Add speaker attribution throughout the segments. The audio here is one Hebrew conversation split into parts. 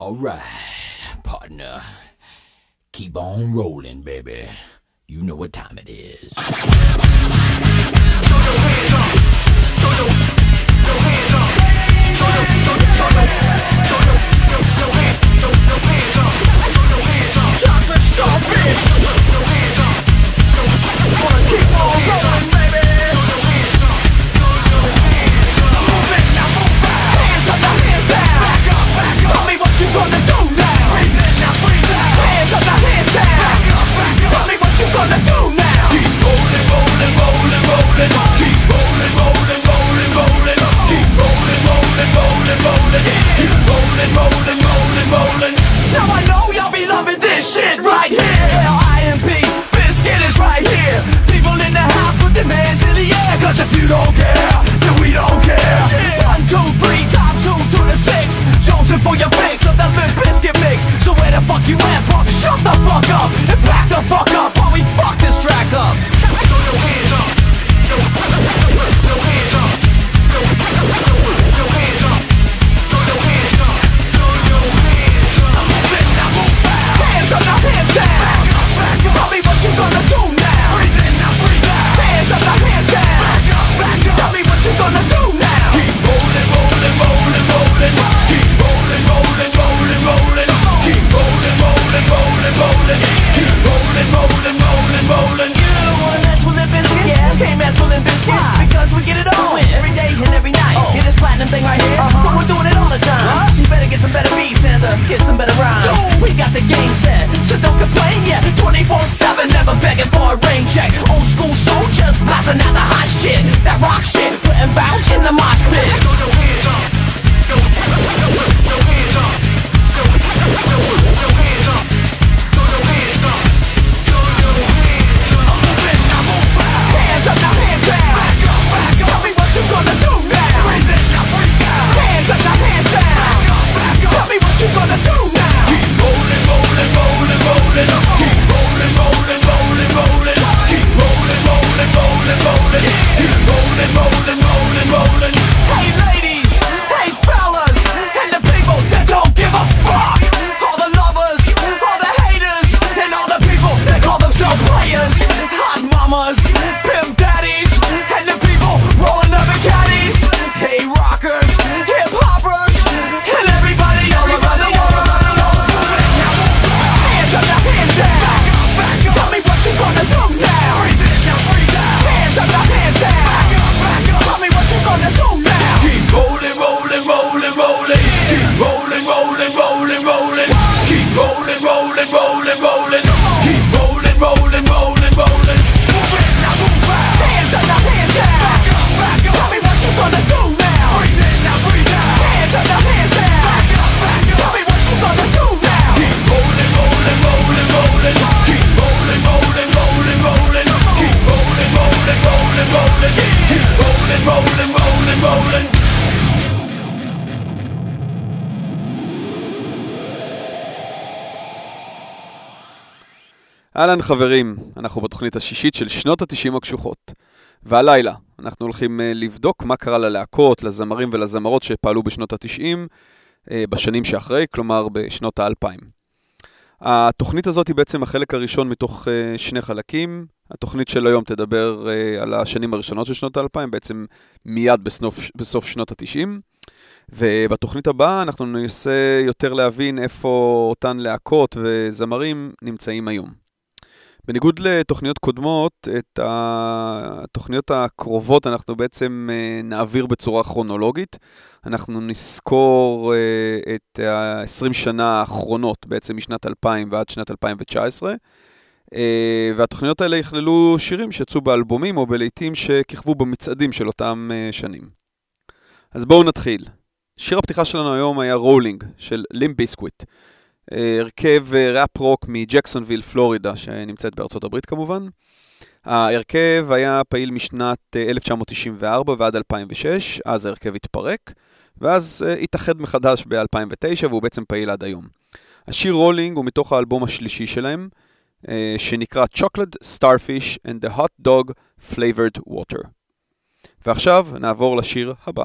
Speaker 1: All right, partner. Keep on rolling, baby. You know what time it is.
Speaker 2: Chocolate starfish. Wanna keep on rolling, gonna do now. Breathe in, now breathe out. Hands up, now hands down. Back up, back up. Tell me what you gonna do now. Keep rolling, rolling, rolling, rolling. Keep rolling, rolling, rolling, rolling. Keep rolling, rolling, rolling, rolling. Now I know y'all be loving this shit right here. L-I-M-P, Biscuit is right here. People in the house, put their hands in the air. Cause if you don't care, then we don't care. One, two, three, Jonesing for your fix of that Limp Biscuit mix. So where the fuck you at, punk? Shut the fuck up and back the fuck up while we fuck this track up. Throw your hands up. Throw your hands up. Rolling, rolling, rolling, rolling. Keep rolling, rolling, rolling, rolling. You wanna mess with Limp Bizkit? Yeah, can't mess with Limp Bizkit. Why? Because we get it on every day and every night. Hear this platinum thing right here? But we're doing it all the time. So you better get some better beats and uh, get some better rhymes. We got the game set, so don't complain. Yeah, 24/7, never begging for a rain check. Old school soldiers blasting out the hot shit, that rock shit, putting bounce in the mosh pit. Throw your hands up. Throw your hands up.
Speaker 3: אהלן חברים, אנחנו בתוכנית השישית של שנות התשעים הקשוחות. והלילה, אנחנו הולכים אה, לבדוק מה קרה ללהקות, לזמרים ולזמרות שפעלו בשנות התשעים, אה, בשנים שאחרי, כלומר בשנות האלפיים. התוכנית הזאת היא בעצם החלק הראשון מתוך אה, שני חלקים. התוכנית של היום תדבר על השנים הראשונות של שנות האלפיים, בעצם מיד בסוף, בסוף שנות התשעים. ובתוכנית הבאה אנחנו ננסה יותר להבין איפה אותן להקות וזמרים נמצאים היום. בניגוד לתוכניות קודמות, את התוכניות הקרובות אנחנו בעצם אה, נעביר בצורה כרונולוגית. אנחנו נזכור אה, את ה-20 שנה האחרונות, בעצם משנת 2000 ועד שנת 2019. אה, והתוכניות האלה יכללו שירים שיצאו באלבומים או בלעיתים שכיכבו במצעדים של אותם שנים. אז בואו נתחיל. שיר הפתיחה שלנו היום היה רולינג של לימפ ביסקוויט. הרכב ראפ רוק מג'קסונוויל, פלורידה, שנמצאת בארצות הברית כמובן. ההרכב היה פעיל משנת 1994 ועד 2006, אז ההרכב התפרק, ואז התאחד מחדש ב-2009 והוא בעצם פעיל עד היום. השיר Rollin' הוא מתוך האלבום השלישי שלהם, שנקרא Chocolate Starfish and the Hot Dog Flavored Water. ועכשיו נעבור לשיר הבא.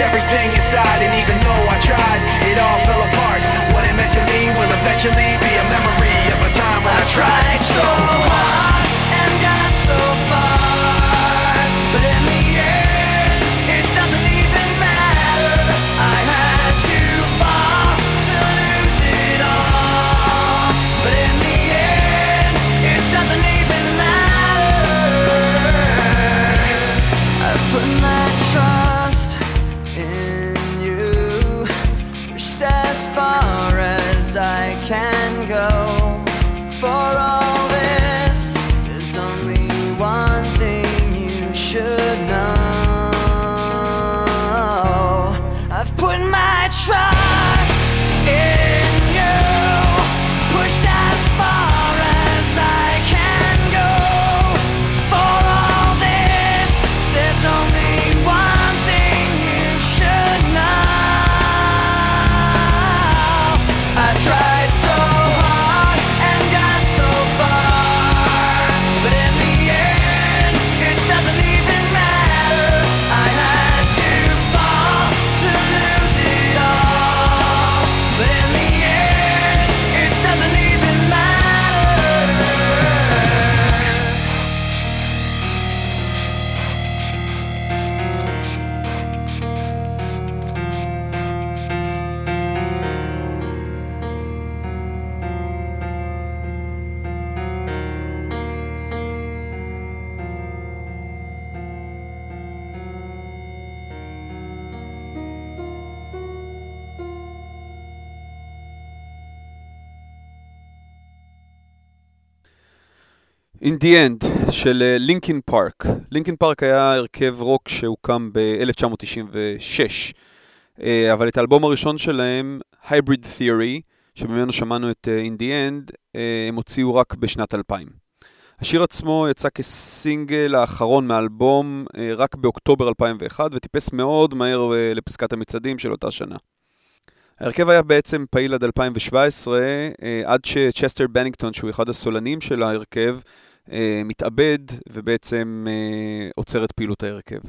Speaker 4: everything inside, and even though I tried, it all fell apart. What it meant to me will eventually be a memory of a time when I tried so hard In the End
Speaker 3: של Linkin Park. Linkin Park היה הרכב רוק שהוקם ב-1996, אבל את האלבום הראשון שלהם, Hybrid Theory, שממנו שמענו את אה, In the End, אה, הם הוציאו רק בשנת 2000. השיר עצמו יצא כסינגל האחרון מהאלבום אה, רק באוקטובר 2001, וטיפס מאוד מהר אה, לפסגת המצעדים של אותה שנה. ההרכב היה בעצם פעיל עד 2017, אה, עד שצ'סטר בנינגטון, שהוא אחד הסולנים של ההרכב, אה, מתאבד ובעצם אה, עוצר את פעילות ההרכב.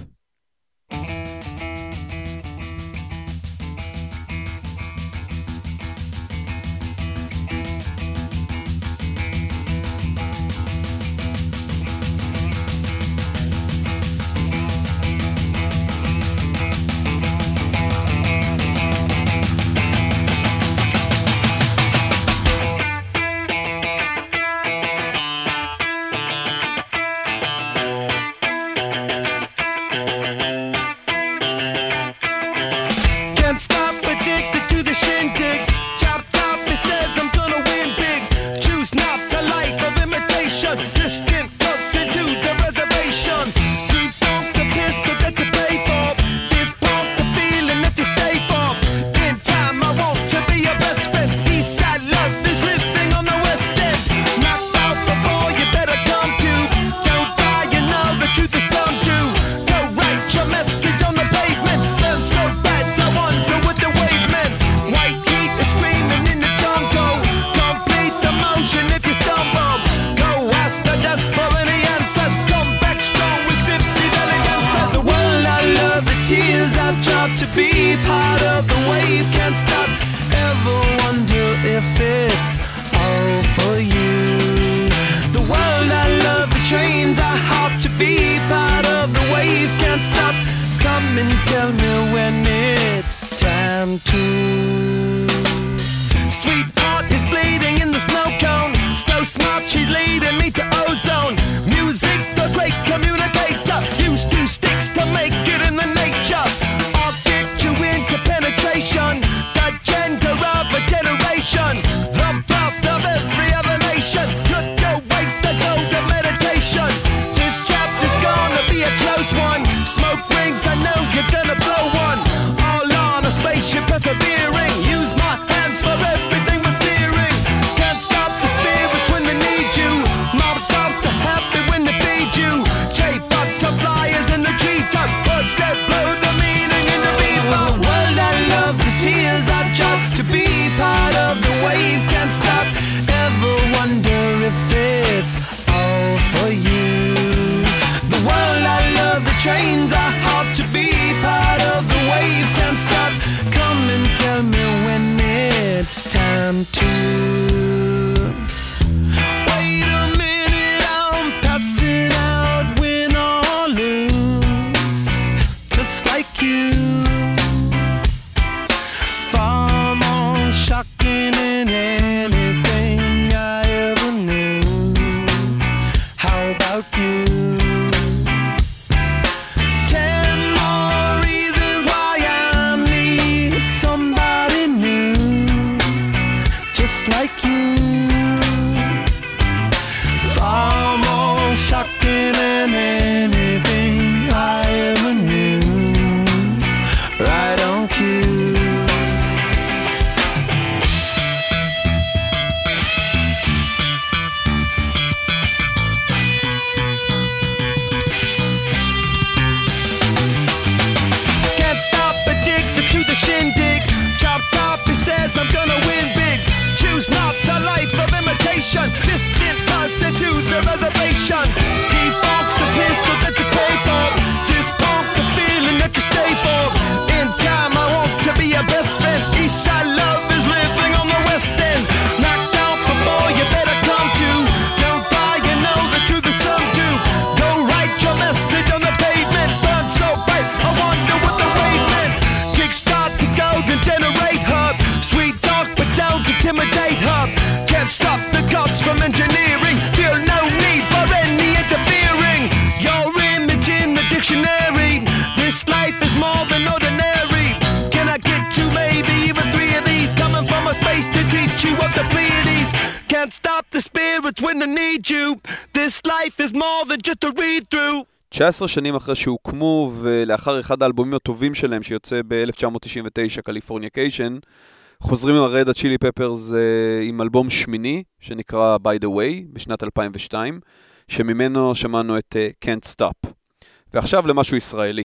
Speaker 5: just like
Speaker 3: 19 שנים אחרי שהוקמו, ולאחר אחד האלבומים הטובים שלהם, שיוצא ב-1999, Californication, חוזרים עם ה Red Hot Chili Peppers עם אלבום שמיני, שנקרא By the Way, בשנת 2002, שממנו שמענו את אה, Can't Stop. ועכשיו למשהו ישראלי.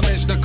Speaker 6: promesse d'un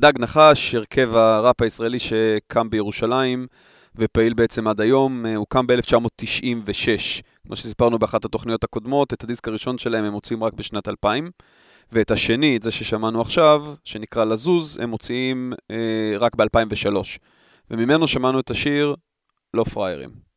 Speaker 4: דג נחש, הרכב הראפ הישראלי שקם בירושלים ופעיל בעצם עד היום, אה, הוא קם ב-1996. כמו שסיפרנו באחת התוכניות הקודמות, את הדיסק הראשון שלהם הם מוציאים רק בשנת 2000, ואת השני, את זה ששמענו עכשיו, שנקרא לזוז, הם מוציאים אה, רק ב-2003. וממנו שמענו את השיר לא פראיירים.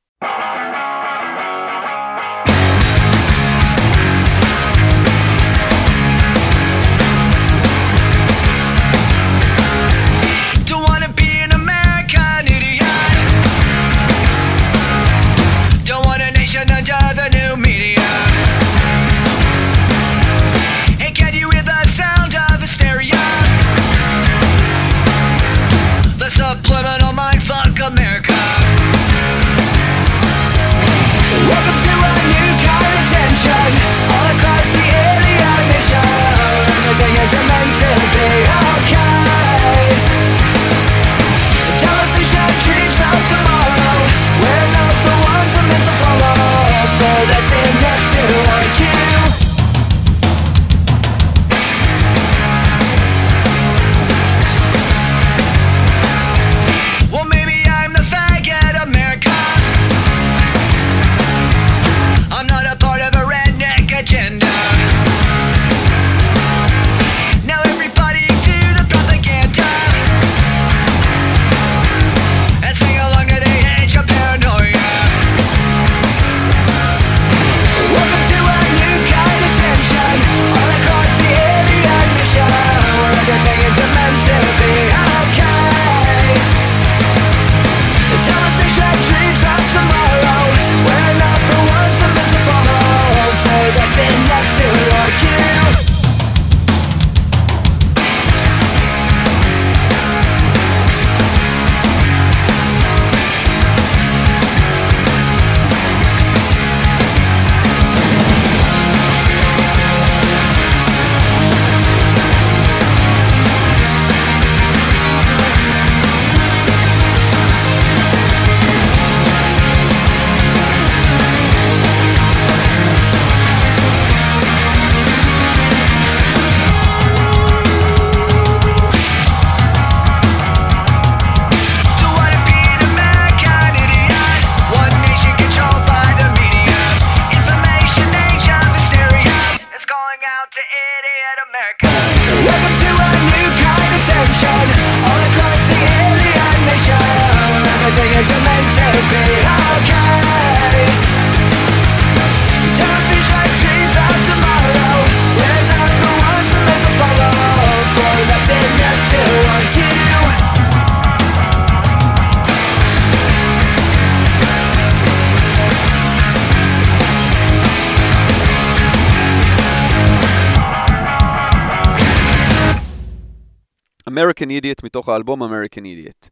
Speaker 7: American Idiot
Speaker 3: מתוך האלבום American Idiot,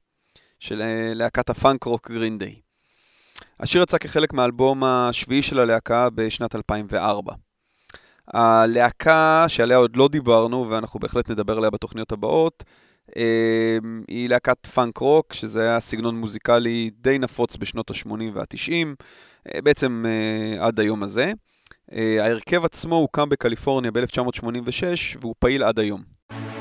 Speaker 3: של אה, להקת הפאנק רוק Green Day. השיר יצא כחלק מהאלבום השביעי של הלהקה בשנת 2004. הלהקה, שעליה עוד לא דיברנו, ואנחנו בהחלט נדבר עליה בתוכניות הבאות, אה, היא להקת פאנק רוק, שזה היה סגנון מוזיקלי די נפוץ בשנות ה-80 וה-90, אה, בעצם עד היום הזה. ההרכב עצמו הוקם בקליפורניה ב-1986, והוא פעיל עד היום.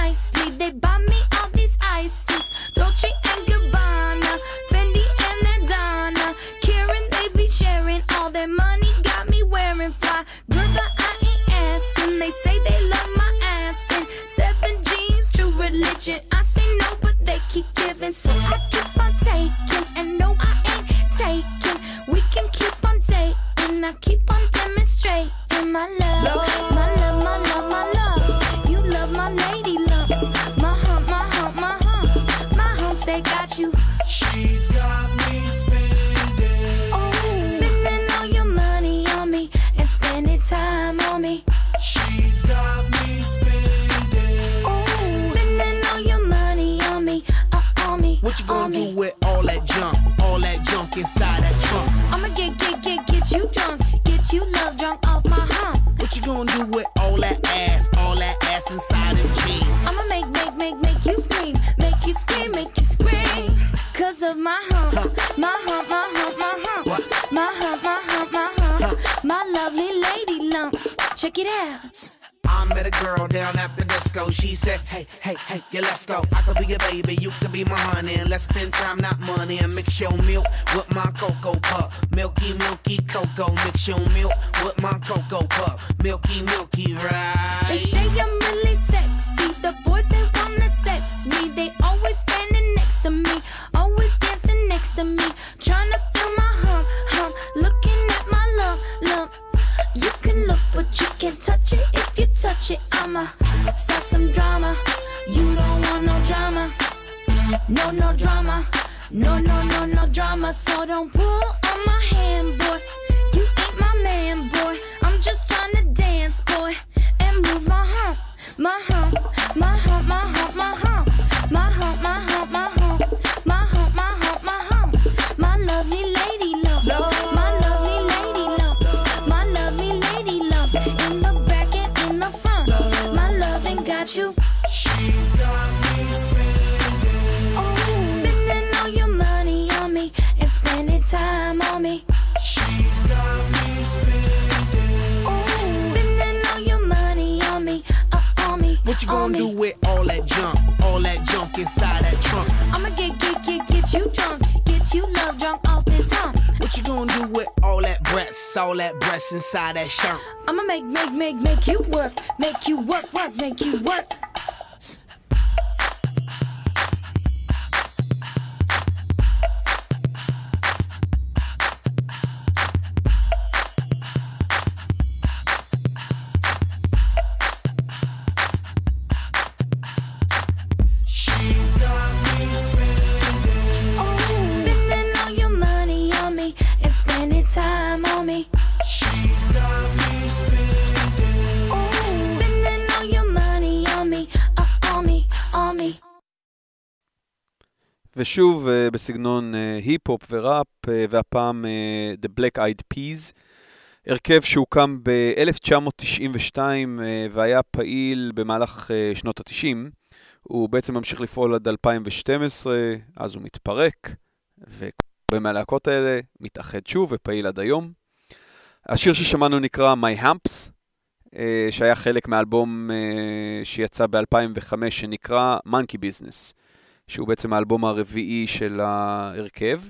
Speaker 8: that breast inside that shirt.
Speaker 9: I'ma make, make, make, make you work. Make you work, work, make you work.
Speaker 3: שוב אה, בסגנון אה, היפ-הופ וראפ, אה, והפעם The Black Eyed Peas. הרכב שהוקם ב-1992 והיה פעיל במהלך שנות ה-90. הוא בעצם ממשיך לפעול עד 2012, אז הוא מתפרק, וכל מהלהקות האלה מתאחד שוב ופעיל עד היום. השיר ששמענו נקרא My Humps, שהיה חלק מאלבום שיצא ב-2005 שנקרא Monkey Business. שהוא בעצם האלבום הרביעי של ההרכב,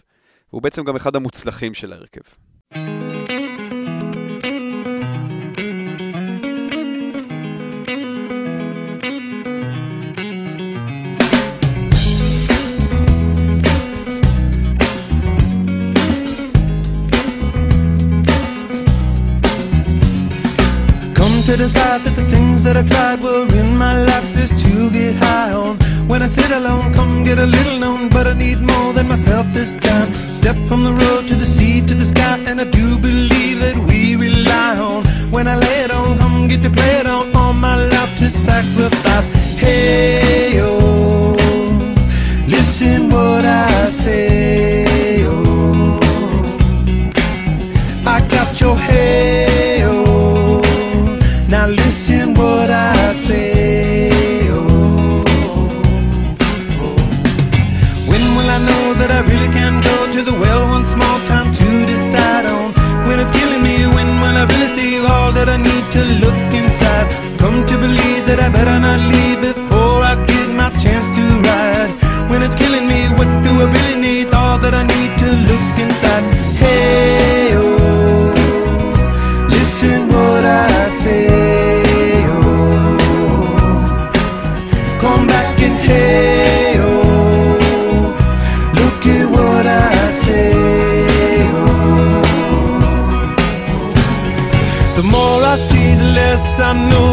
Speaker 3: והוא בעצם גם אחד המוצלחים של ההרכב.
Speaker 5: to decide that the things that I tried were in my life just to get high on When I sit alone, come get a little known But I need more than myself this time. Step from the road to the sea to the sky And I do believe that we rely on. When I lay it on, come get to play it on All my life to sacrifice. Hey. I know.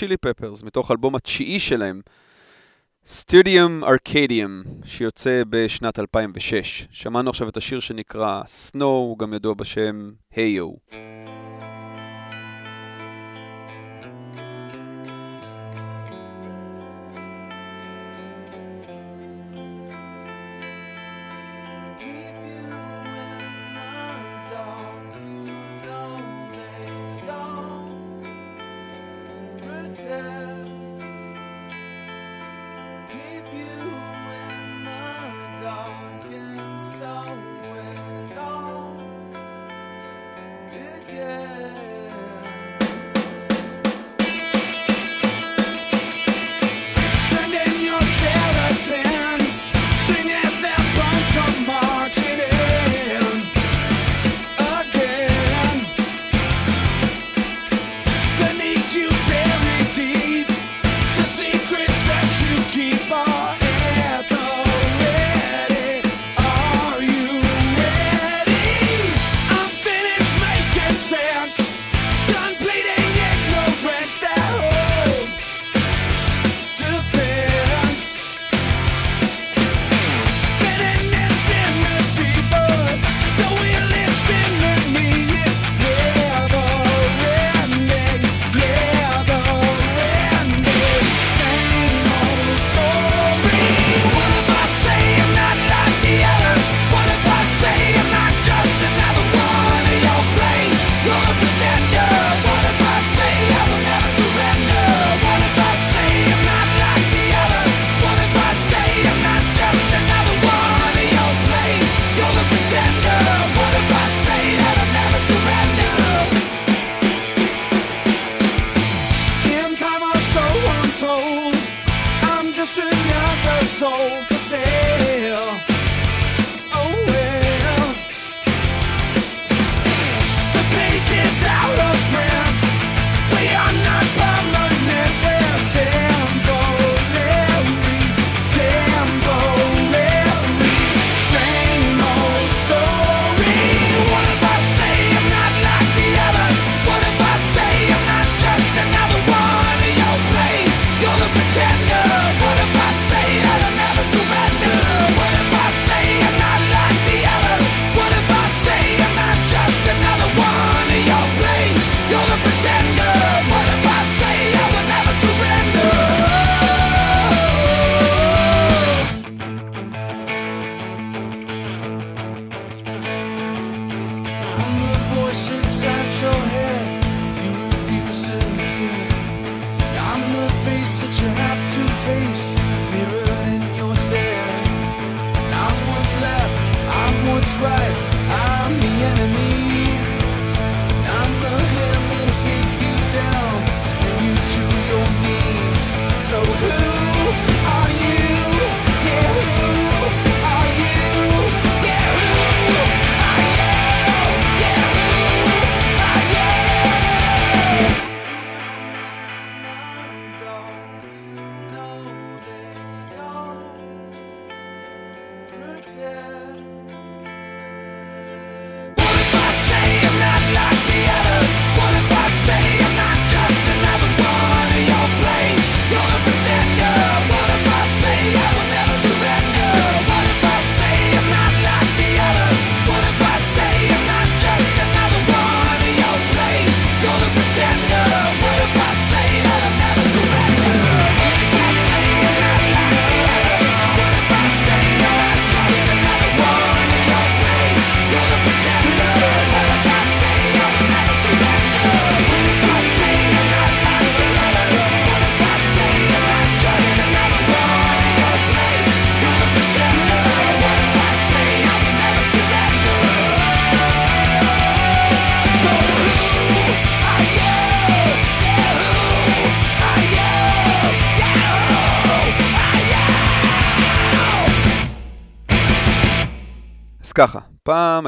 Speaker 5: הצ'ילי פפרס, מתוך אלבום התשיעי שלהם, סטודיום ארקדיום, שיוצא בשנת 2006. שמענו עכשיו את השיר שנקרא Snow, הוא גם ידוע בשם היו. Hey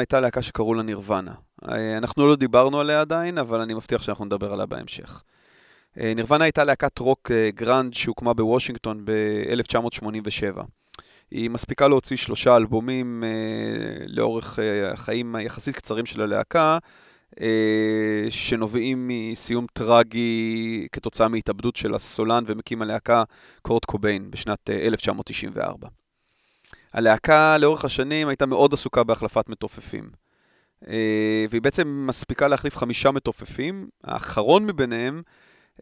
Speaker 5: הייתה להקה שקראו לה נירוונה. אה, אנחנו לא דיברנו עליה עדיין, אבל אני מבטיח שאנחנו נדבר עליה בהמשך. אה, נירוונה הייתה להקת רוק אה, גראנג' שהוקמה בוושינגטון ב-1987. היא מספיקה להוציא שלושה אלבומים לאורך החיים היחסית קצרים של הלהקה,
Speaker 3: שנובעים מסיום טרגי כתוצאה מהתאבדות של הסולן ומקים הלהקה קורט קוביין בשנת אה, 1994. הלהקה לאורך השנים הייתה מאוד עסוקה בהחלפת מתופפים. אה, והיא בעצם מספיקה להחליף חמישה מתופפים, האחרון מביניהם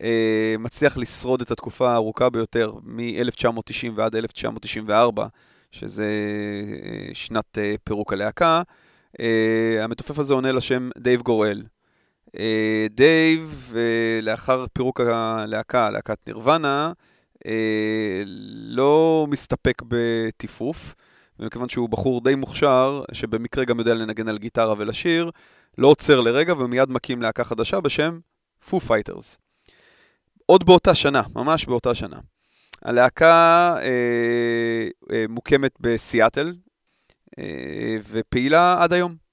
Speaker 3: אה, מצליח לשרוד את התקופה הארוכה ביותר, מ-1990 ועד 1994, שזה אה, שנת פירוק הלהקה. המתופף הזה עונה לשם דייב גרוהל. אה, דייב, לאחר פירוק הלהקה, להקת נירוונה, לא מסתפק בטיפוף, ומכיוון שהוא בחור די מוכשר, שבמקרה גם יודע לנגן על גיטרה ולשיר, לא עוצר לרגע ומיד מקים להקה חדשה בשם Foo Fighters. עוד באותה שנה, ממש באותה שנה. הלהקה אה, אה, מוקמת בסיאטל, אה, ופעילה עד היום.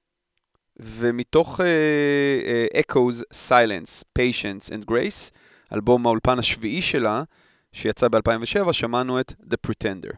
Speaker 3: ומתוך אה, uh, Echoes, Silence, Patience and Grace, אלבום האולפן השביעי שלה, שיצא ב-2007, שמענו את The Pretender.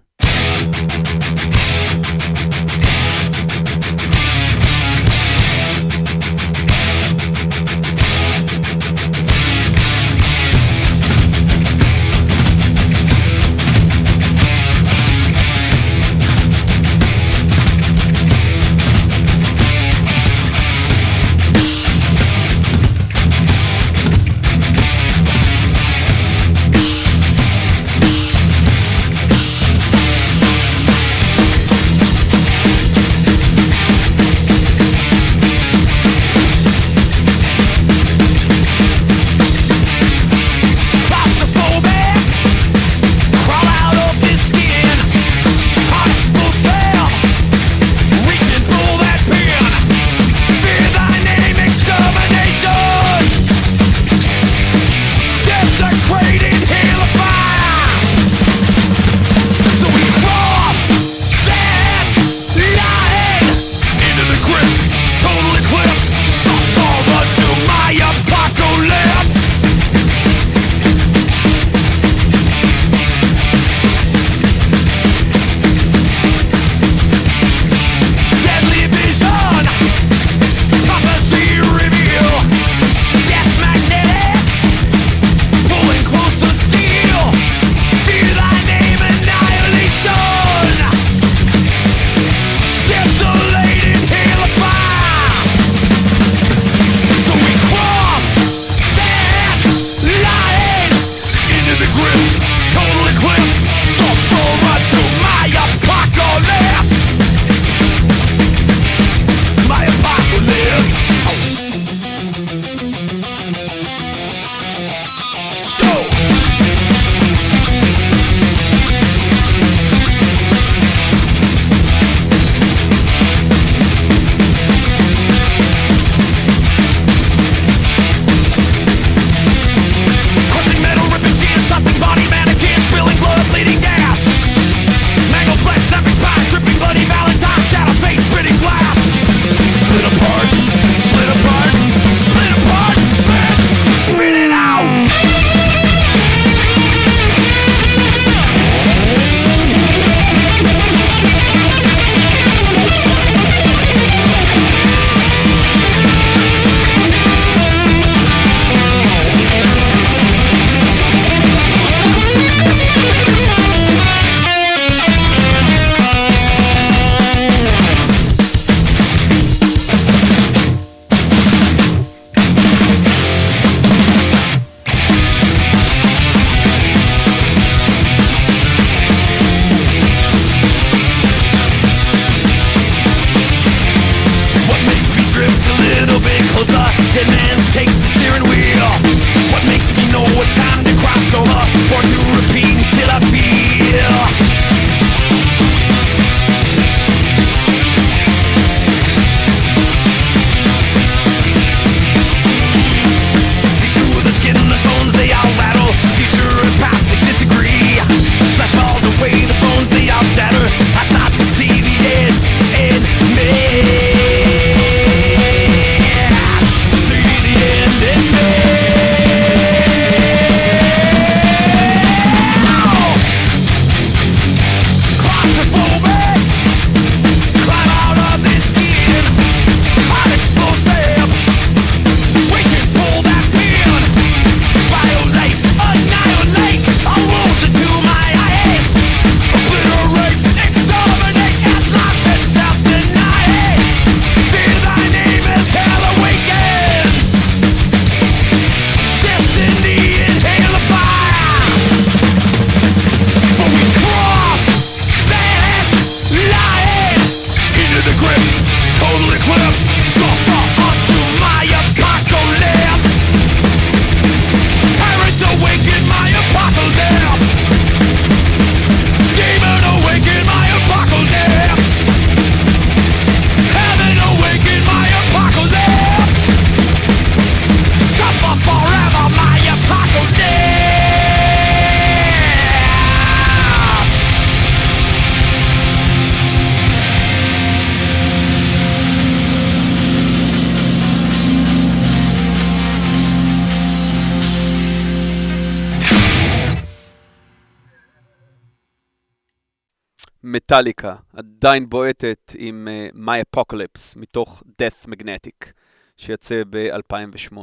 Speaker 3: מטאליקה עדיין בועטת עם uh, My Apocalypse מתוך Death Magnetic שיצא ב-2008.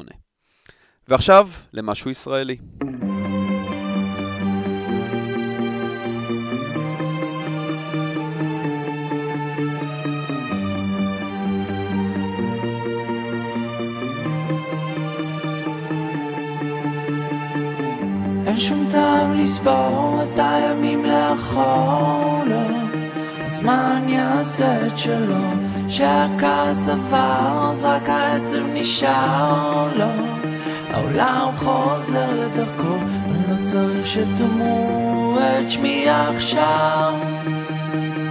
Speaker 3: ועכשיו למשהו ישראלי.
Speaker 10: אין שום טעם לספור את הימים לאחור, לא. הזמן יעשה את שלו, שהכעס עבר, אז רק העצב נשאר, לא. העולם חוזר לדרכו, אני לא צריך שתאמרו את שמי עכשיו.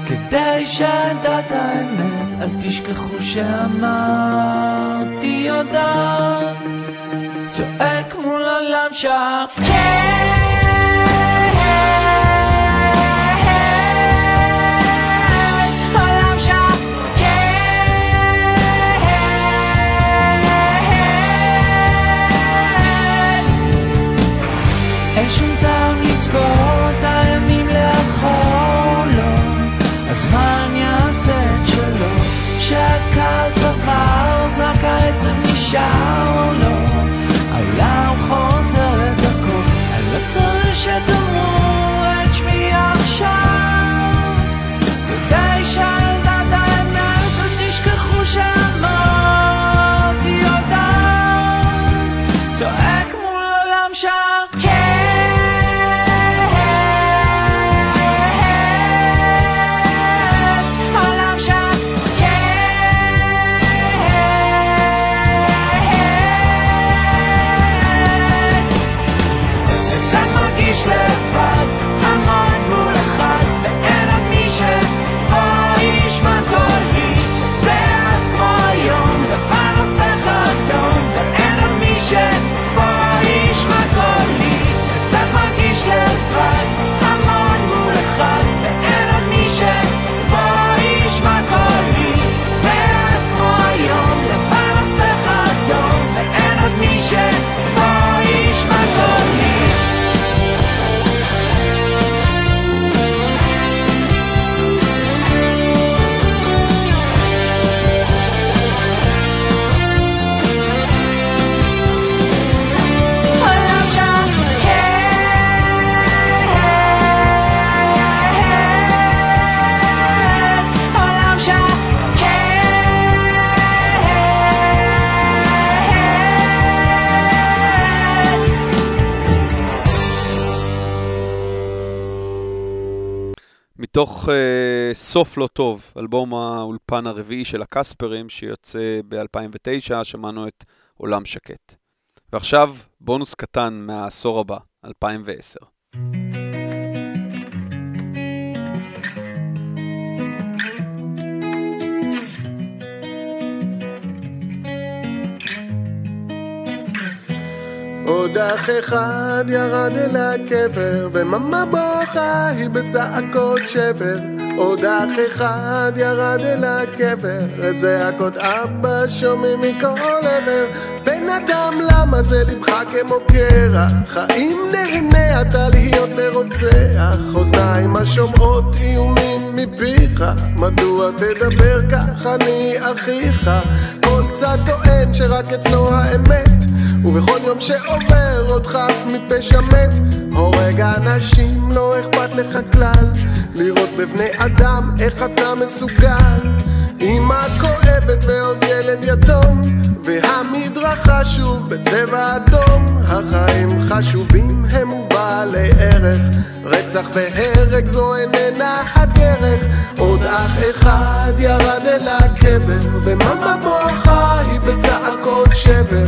Speaker 10: כדי שדע את האמת, אל תשכחו שאמרתי עוד אז. צועק מול עולם שקט העצב נשאר לו העולם חוזר לדרכו, אני לא צריך שתאמרו
Speaker 3: סוף לא טוב, אלבום האולפן הרביעי של הקספרים שיוצא ב-2009, שמענו את עולם שקט. ועכשיו בונוס קטן מהעשור הבא, 2010.
Speaker 11: עוד אח אחד ירד אל הקבר, וממה בוכה היא בצעקות שבר. עוד אח אחד ירד אל הקבר, את זעקות אבא שומעים מכל עבר. בן אדם למה זה לבך כמו קרח? האם נהנה אתה להיות לרוצח? אוזניים השומעות איומים מפיך, מדוע תדבר כך אני אחיך? כל צד טוען שרק אצלו האמת ובכל יום שעובר עוד חף מפשע מת. הורג אנשים לא אכפת לך כלל. לראות בבני אדם איך אתה מסוגל. אמא כואבת ועוד ילד יתום והמדרכה שוב בצבע אדום. החיים חשובים הם ובעלי ערך. רצח והרג זו איננה הדרך. עוד אח אחד ירד אל הקבר, ומאמה בוכה היא בצעקות שבר.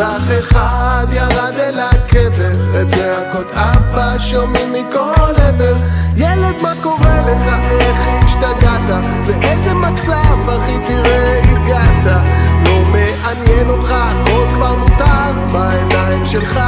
Speaker 11: אח אחד ירד אל הקבר, את צעקות אבא שומעים מכל עבר. ילד מה קורה לך, איך השתגעת? באיזה מצב אחי תראה הגעת? לא מעניין אותך, הכל כבר מותר בעיניים שלך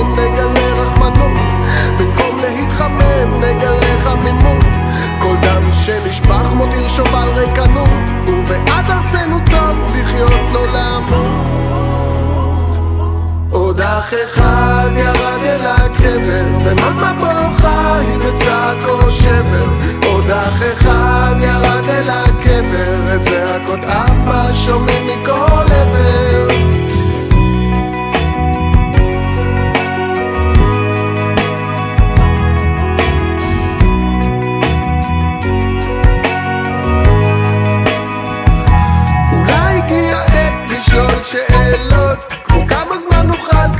Speaker 11: רחמים, נגלה רחמנות. במקום להתחמם, נגלה חמימות. כל דם שנשפך מותיר שובל ריקנות. ובעד ארצנו טוב לחיות לא למות עוד אח אחד ירד אל הקבר ומאמה בוכה היא בצעקו שבר. עוד אח אחד ירד אל הקבר את צעקות אבא שומעים מכל עבר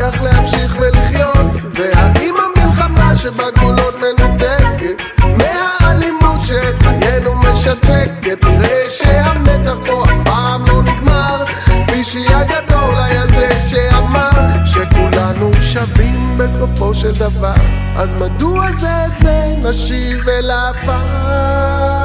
Speaker 11: כך להמשיך ולחיות? והאם המלחמה שבגבולות מנותקת מהאלימות שאת חיינו משתקת? נראה שהמתח פה אף פעם לא נגמר. פישי הגדול היה זה שאמר שכולנו שווים בסופו של דבר. אז מדוע זה את זה נשיב אל העפר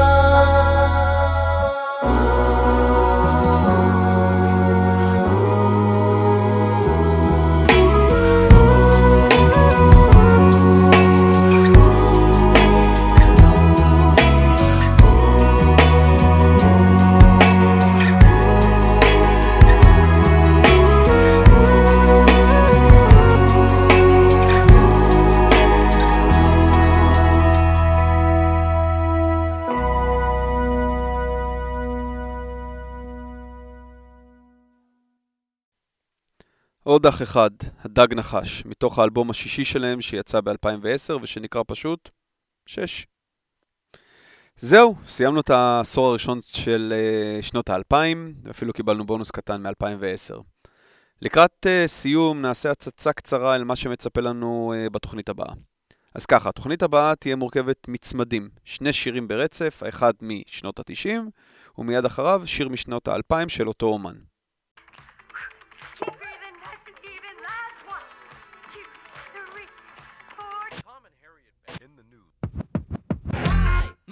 Speaker 3: עוד אח אחד, הדג נחש, מתוך האלבום השישי שלהם שיצא ב-2010 ושנקרא פשוט 6. זהו, סיימנו את העשור הראשון של uh, שנות האלפיים, ואפילו קיבלנו בונוס קטן מ-2010. לקראת uh, סיום נעשה הצצה קצרה אל מה שמצפה לנו uh, בתוכנית הבאה. אז ככה, התוכנית הבאה תהיה מורכבת מצמדים, שני שירים ברצף, האחד משנות ה-90, ומיד אחריו שיר משנות ה-2000 של אותו אומן.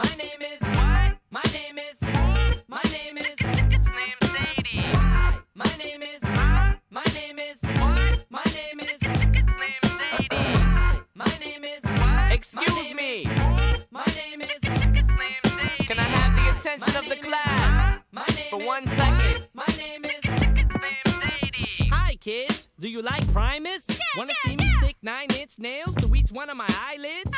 Speaker 12: My name is what? My name is my name is name Sadie. My name is my name is what? My name is name Sadie. My name is Excuse me. My name is name Sadie. Can I have the attention of the class for one second? My name is name Sadie. Hi kids, do you like Primus? Wanna see me stick nine inch nails to each one of my eyelids?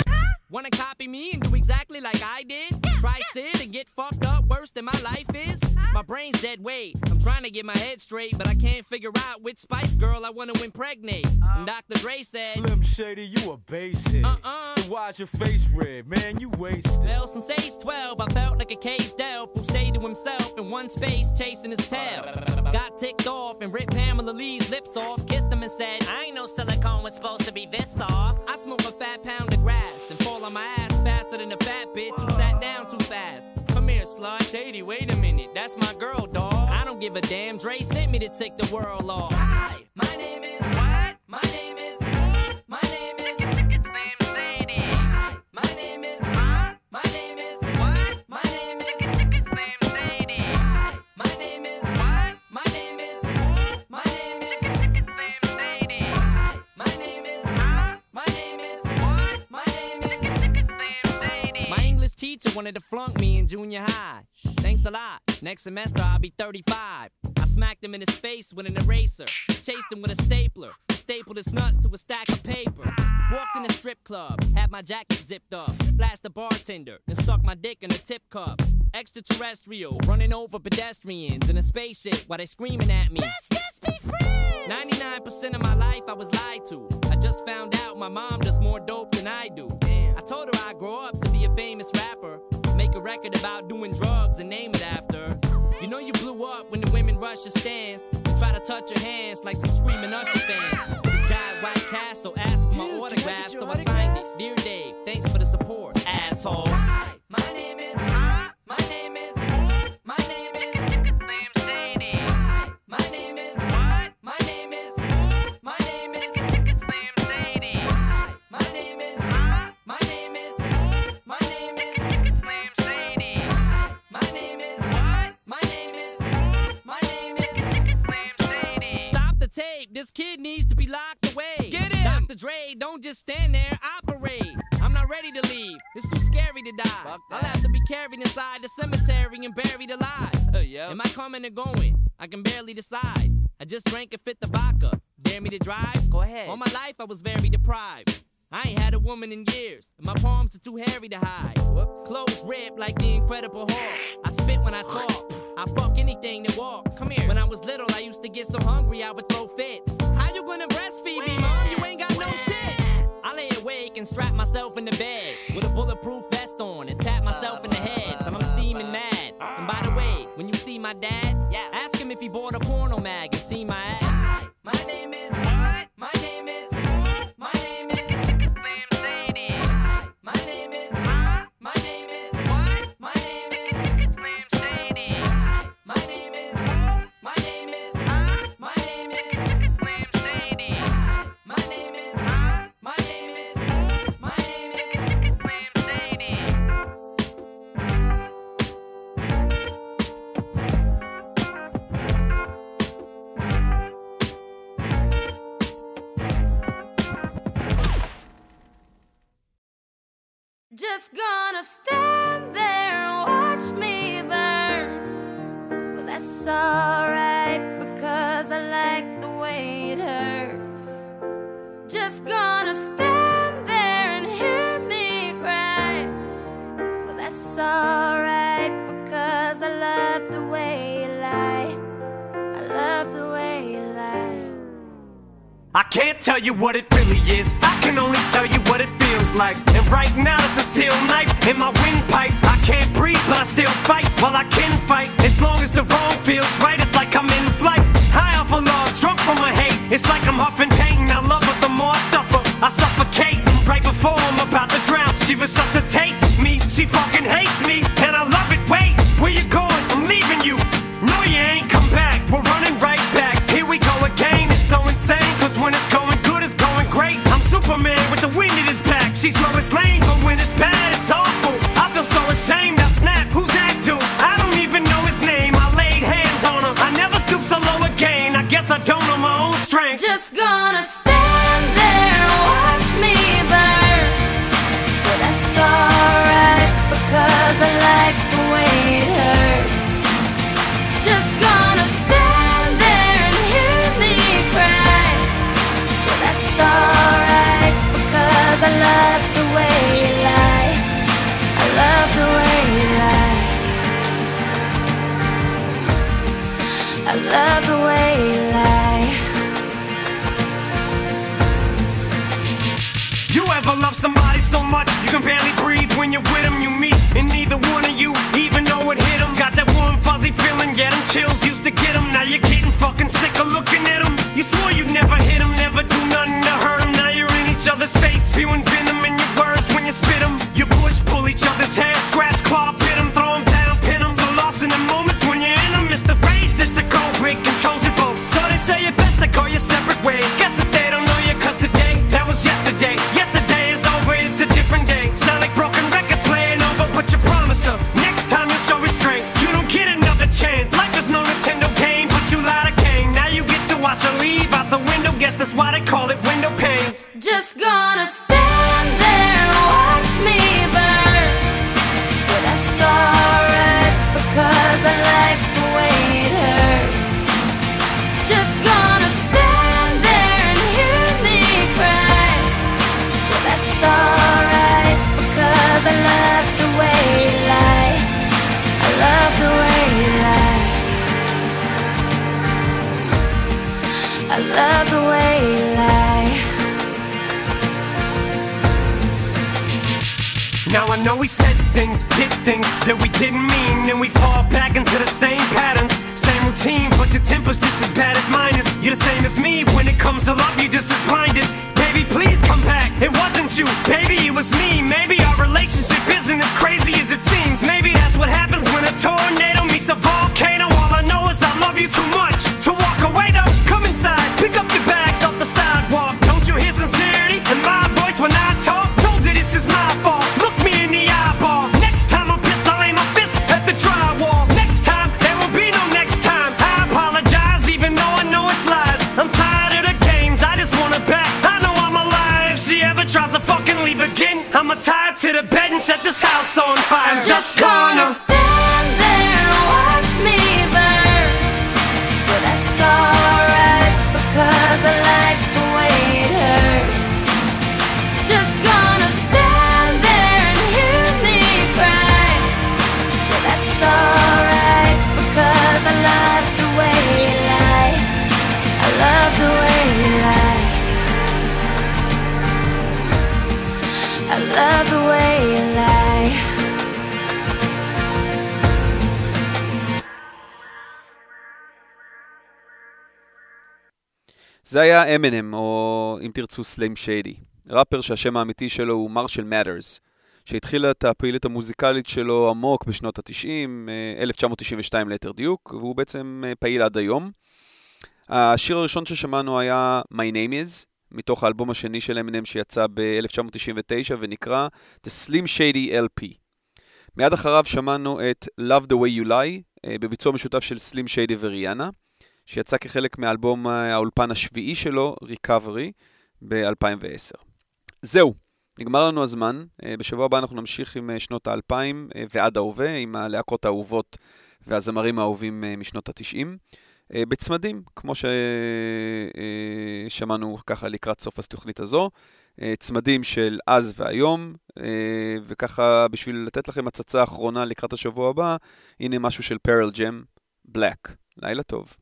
Speaker 12: Wanna copy me and do exactly like I did? Try sit and get fucked up worse than my life is? My brain's dead weight. I'm trying to get my head straight, but I can't figure out which Spice Girl I wanna impregnate. Uh. And Dr. Dre said,
Speaker 13: Slim Shady, you a basic.
Speaker 12: Uh-uh.
Speaker 13: Then why's your face red? Man, you wasted.
Speaker 12: Well, since age 12, I felt like a caged elf who stayed to himself in one space chasing his tail. Got ticked off and ripped Pamela Lee's lips off, kissed him and said, I ain't no silicone was supposed to be this soft. I smoke a fat pound of grass and fall on my ass faster than a fat bitch who sat down too fast. Come here, slut. Shady, wait a minute. That's my girl, dog. I don't give a damn. Dre sent me to take the world off. Hi, my name is what? My name wanted to flunk me in junior high. Thanks a lot. Next semester I'll be 35. I smacked him in his face with an eraser. Chased him with a stapler. Stapled his nuts to a stack of paper. Walked in a strip club, had my jacket zipped up. Flashed the bartender, then stuck my dick in a tip cup. Extraterrestrial, running over pedestrians in a spaceship while they screaming at me. Let's just be friends! 99% of my life I was lied to. I just found out my mom does more dope than I do told her I'd grow up to be a famous rapper. Make a record about doing drugs and name it after. You know you blew up when the women rush your stands. Try to touch your hands like some screaming Usher fans. This guy White Castle asked for my Dude, autograph, so autograph? I signed it. Dear Dave, thanks for the support, asshole. Hi, my name die. I'll have to be carried inside the cemetery and buried alive. Uh, yep. Am I coming or going? I can barely decide. I just drank a fifth of vodka. Dare me to drive? Go ahead. All my life I was very deprived. I ain't had a woman in years, and my palms are too hairy to hide. Whoops. Clothes ripped like the Incredible Hulk. I spit when I talk. I fuck anything that walks. Come here. When I was little, I used to get so hungry I would throw fits. How you gonna breastfeed me, mom? You ain't got no tits. I lay awake and strap myself in the bed with a bulletproof on and tap myself in the head I'm steaming mad. And by the way, when you see my dad, ask him if he bought a porno mag and see my
Speaker 9: ass. you
Speaker 14: what it she's Lois Lane. chills used to get them, now you're getting fucking sick of looking at them. You swore you'd never hit them, never do nothing to hurt them. Now you're in each other's face, spewing venom in your words when you spit them.
Speaker 9: I love the way you lie.
Speaker 14: Now I know we said things, did things that we didn't mean And we fall back into the same patterns, same routine But your temper's just as bad as mine is. You're the same as me, when it comes to love you're just as blinded. Baby please come back, it wasn't you, baby it was me Maybe our relationship isn't as crazy as it seems. Maybe that's what happens when a tornado meets a volcano. All I know is I love you too much,
Speaker 8: too
Speaker 3: זה היה אמינם, או אם תרצו סליים שיידי. ראפר שהשם האמיתי שלו הוא מרשל מאטרס, שהתחיל את הפעילות המוזיקלית שלו עמוק בשנות ה-90, 1992 ליתר דיוק, והוא בעצם אה, פעיל עד היום. השיר הראשון ששמענו היה My Name Is, מתוך האלבום השני של אמינם שיצא ב-1999 ונקרא The Slim Shady LP. מיד אחריו שמענו את Love the Way You Lie, אה, בביצוע משותף של סלים שיידי וריאנה. שיצא כחלק מאלבום אה, האולפן השביעי שלו, Recovery, ב-2010. זהו, נגמר לנו הזמן. אה, בשבוע הבא אנחנו נמשיך עם אה, שנות האלפיים ועד ההווה, עם הלהקות האהובות והזמרים האהובים אה, משנות התשעים. בצמדים, כמו ששמענו ככה לקראת סוף התוכנית הזו. צמדים של אז והיום, וככה בשביל לתת לכם הצצה אחרונה לקראת השבוע הבא, הנה משהו של פרל ג'ם, בלק. לילה טוב.